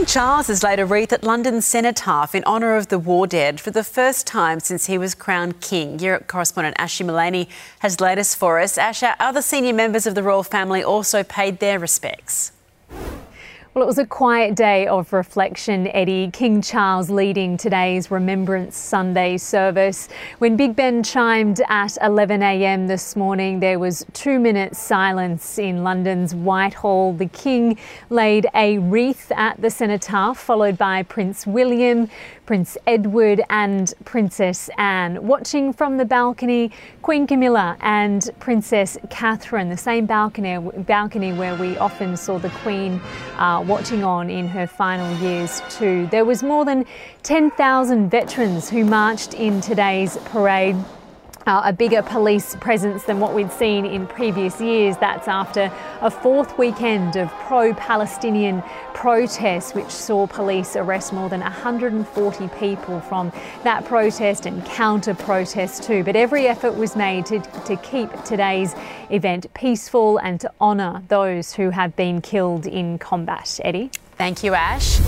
King Charles has laid a wreath at London's cenotaph in honour of the war dead for the first time since he was crowned king. Europe correspondent Ashi Mullaney has latest for us. Ash, other senior members of the royal family also paid their respects. Well, it was a quiet day of reflection, Eddie. King Charles leading today's Remembrance Sunday service. When Big Ben chimed at 11am this morning, there was two minutes silence in London's Whitehall. The King laid a wreath at the cenotaph, followed by Prince William, Prince Edward, and Princess Anne. Watching from the balcony, Queen Camilla and Princess Catherine, the same balcony, balcony where we often saw the Queen. Uh, watching on in her final years too. There was more than 10,000 veterans who marched in today's parade. Uh, a bigger police presence than what we'd seen in previous years. That's after a fourth weekend of pro Palestinian protests, which saw police arrest more than 140 people from that protest and counter protests too. But every effort was made to, to keep today's event peaceful and to honour those who have been killed in combat. Eddie? Thank you, Ash.